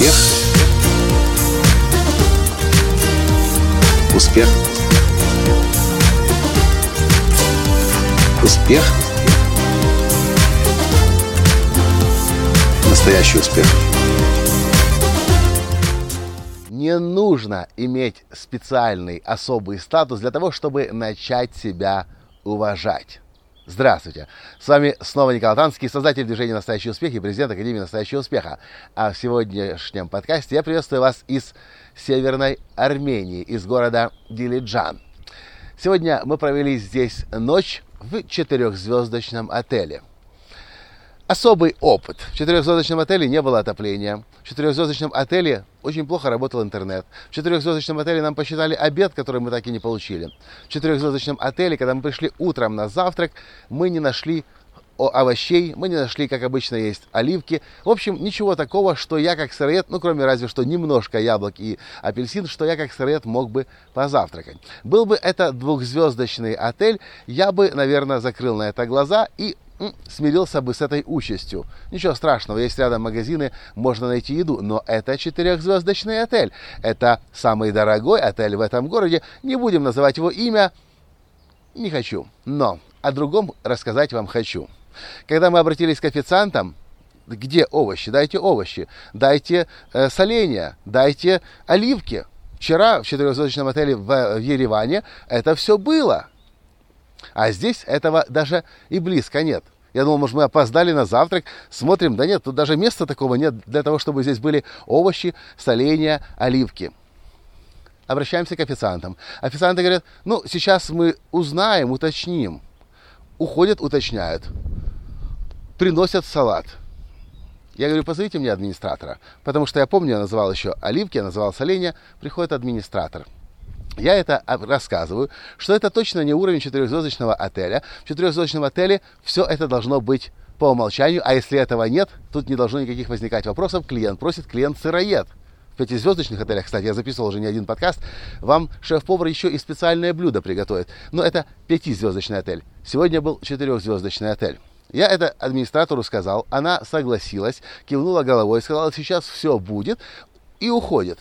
Успех. Успех. Успех. Настоящий успех. Не нужно иметь специальный особый статус для того, чтобы начать себя уважать. Здравствуйте! С вами снова Николай Танский, создатель движения «Настоящий успех» и президент Академии «Настоящего успеха». А в сегодняшнем подкасте я приветствую вас из Северной Армении, из города Дилиджан. Сегодня мы провели здесь ночь в четырехзвездочном отеле – особый опыт. В четырехзвездочном отеле не было отопления. В четырехзвездочном отеле очень плохо работал интернет. В четырехзвездочном отеле нам посчитали обед, который мы так и не получили. В четырехзвездочном отеле, когда мы пришли утром на завтрак, мы не нашли овощей, мы не нашли, как обычно, есть оливки. В общем, ничего такого, что я как сыроед, ну, кроме разве что немножко яблок и апельсин, что я как сыроед мог бы позавтракать. Был бы это двухзвездочный отель, я бы, наверное, закрыл на это глаза и смирился бы с этой участью. Ничего страшного, есть рядом магазины, можно найти еду, но это четырехзвездочный отель. Это самый дорогой отель в этом городе. Не будем называть его имя, не хочу. Но о другом рассказать вам хочу. Когда мы обратились к официантам, где овощи? Дайте овощи. Дайте э, соленья, дайте оливки. Вчера в четырехзвездочном отеле в, в Ереване это все было. А здесь этого даже и близко нет. Я думал, может, мы опоздали на завтрак. Смотрим, да нет, тут даже места такого нет для того, чтобы здесь были овощи, соленья, оливки. Обращаемся к официантам. Официанты говорят, ну, сейчас мы узнаем, уточним. Уходят, уточняют. Приносят салат. Я говорю, позовите мне администратора. Потому что я помню, я называл еще оливки, я называл соленья. Приходит администратор. Я это рассказываю, что это точно не уровень четырехзвездочного отеля. В четырехзвездочном отеле все это должно быть по умолчанию, а если этого нет, тут не должно никаких возникать вопросов. Клиент просит, клиент сыроед. В пятизвездочных отелях, кстати, я записывал уже не один подкаст, вам шеф-повар еще и специальное блюдо приготовит. Но это пятизвездочный отель. Сегодня был четырехзвездочный отель. Я это администратору сказал, она согласилась, кивнула головой, сказала, сейчас все будет, и уходит.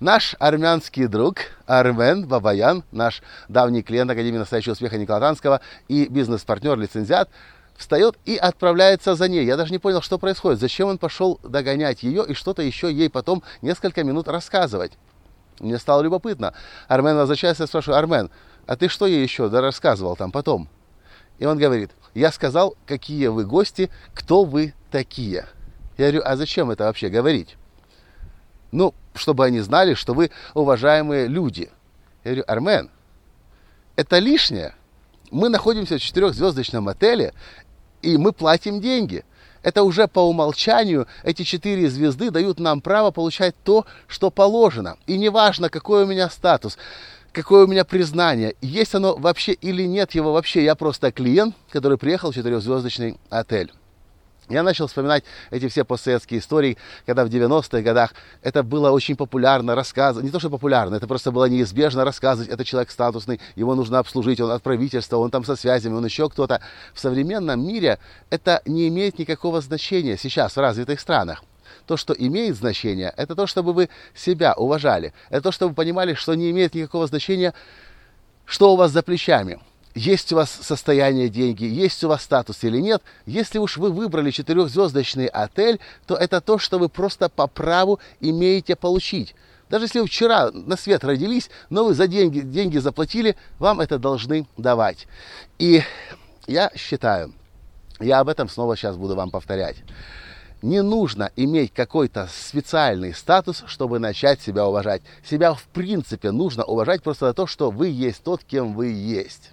Наш армянский друг Армен Бабаян, наш давний клиент Академии настоящего успеха Никола Танского и бизнес-партнер, лицензиат, встает и отправляется за ней. Я даже не понял, что происходит, зачем он пошел догонять ее и что-то еще ей потом несколько минут рассказывать. Мне стало любопытно. Армен возвращается и спрашивает, Армен, а ты что ей еще рассказывал там потом? И он говорит, я сказал, какие вы гости, кто вы такие. Я говорю, а зачем это вообще говорить? Ну, чтобы они знали, что вы уважаемые люди. Я говорю, Армен, это лишнее. Мы находимся в четырехзвездочном отеле, и мы платим деньги. Это уже по умолчанию эти четыре звезды дают нам право получать то, что положено. И неважно, какой у меня статус, какое у меня признание, есть оно вообще или нет его вообще. Я просто клиент, который приехал в четырехзвездочный отель. Я начал вспоминать эти все постсоветские истории, когда в 90-х годах это было очень популярно рассказывать. Не то, что популярно, это просто было неизбежно рассказывать. Это человек статусный, его нужно обслужить, он от правительства, он там со связями, он еще кто-то. В современном мире это не имеет никакого значения сейчас в развитых странах. То, что имеет значение, это то, чтобы вы себя уважали. Это то, чтобы вы понимали, что не имеет никакого значения, что у вас за плечами есть у вас состояние деньги, есть у вас статус или нет, если уж вы выбрали четырехзвездочный отель, то это то, что вы просто по праву имеете получить. Даже если вы вчера на свет родились, но вы за деньги, деньги заплатили, вам это должны давать. И я считаю, я об этом снова сейчас буду вам повторять. Не нужно иметь какой-то специальный статус, чтобы начать себя уважать. Себя в принципе нужно уважать просто за то, что вы есть тот, кем вы есть.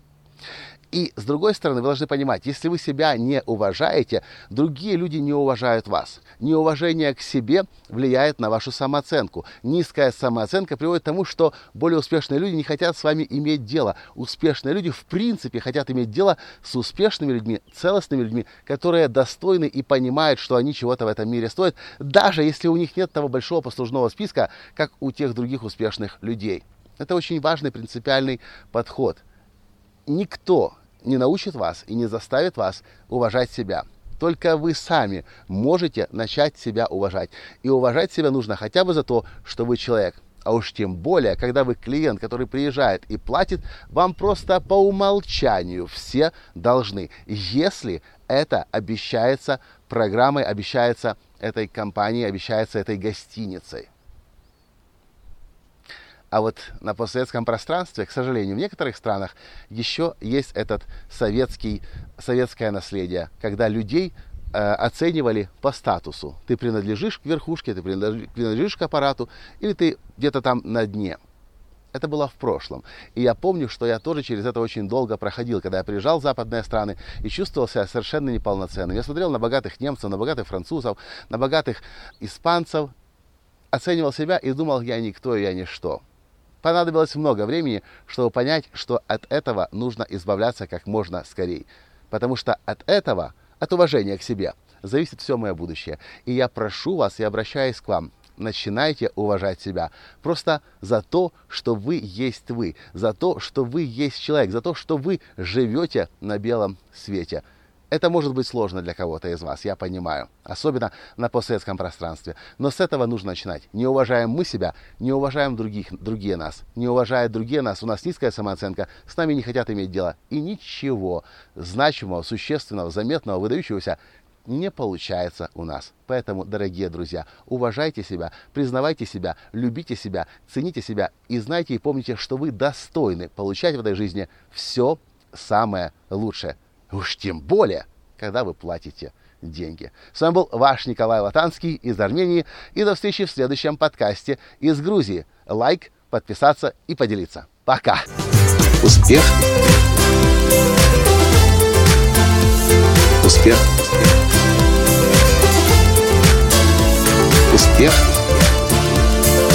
И с другой стороны, вы должны понимать, если вы себя не уважаете, другие люди не уважают вас. Неуважение к себе влияет на вашу самооценку. Низкая самооценка приводит к тому, что более успешные люди не хотят с вами иметь дело. Успешные люди в принципе хотят иметь дело с успешными людьми, целостными людьми, которые достойны и понимают, что они чего-то в этом мире стоят, даже если у них нет того большого послужного списка, как у тех других успешных людей. Это очень важный принципиальный подход – никто не научит вас и не заставит вас уважать себя. только вы сами можете начать себя уважать. И уважать себя нужно хотя бы за то, что вы человек. А уж тем более, когда вы клиент, который приезжает и платит, вам просто по умолчанию все должны. Если это обещается программой, обещается этой компанией, обещается этой гостиницей. А вот на постсоветском пространстве, к сожалению, в некоторых странах еще есть этот советский, советское наследие, когда людей э, оценивали по статусу. Ты принадлежишь к верхушке, ты принадлежишь к аппарату, или ты где-то там на дне. Это было в прошлом. И я помню, что я тоже через это очень долго проходил, когда я приезжал в западные страны и чувствовал себя совершенно неполноценным. Я смотрел на богатых немцев, на богатых французов, на богатых испанцев, оценивал себя и думал, я никто, я ничто. Понадобилось много времени, чтобы понять, что от этого нужно избавляться как можно скорее. Потому что от этого, от уважения к себе, зависит все мое будущее. И я прошу вас и обращаюсь к вам, начинайте уважать себя. Просто за то, что вы есть вы, за то, что вы есть человек, за то, что вы живете на белом свете. Это может быть сложно для кого-то из вас, я понимаю, особенно на постсоветском пространстве. Но с этого нужно начинать. Не уважаем мы себя, не уважаем других, другие нас. Не уважают другие нас, у нас низкая самооценка, с нами не хотят иметь дело. И ничего значимого, существенного, заметного, выдающегося не получается у нас. Поэтому, дорогие друзья, уважайте себя, признавайте себя, любите себя, цените себя и знайте и помните, что вы достойны получать в этой жизни все самое лучшее. Уж тем более, когда вы платите деньги. С вами был ваш Николай Латанский из Армении. И до встречи в следующем подкасте из Грузии. Лайк, подписаться и поделиться. Пока! Успех! Успех! Успех!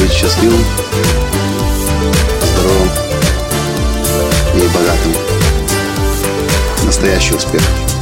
Быть счастливым, здоровым и богатым настоящий успех.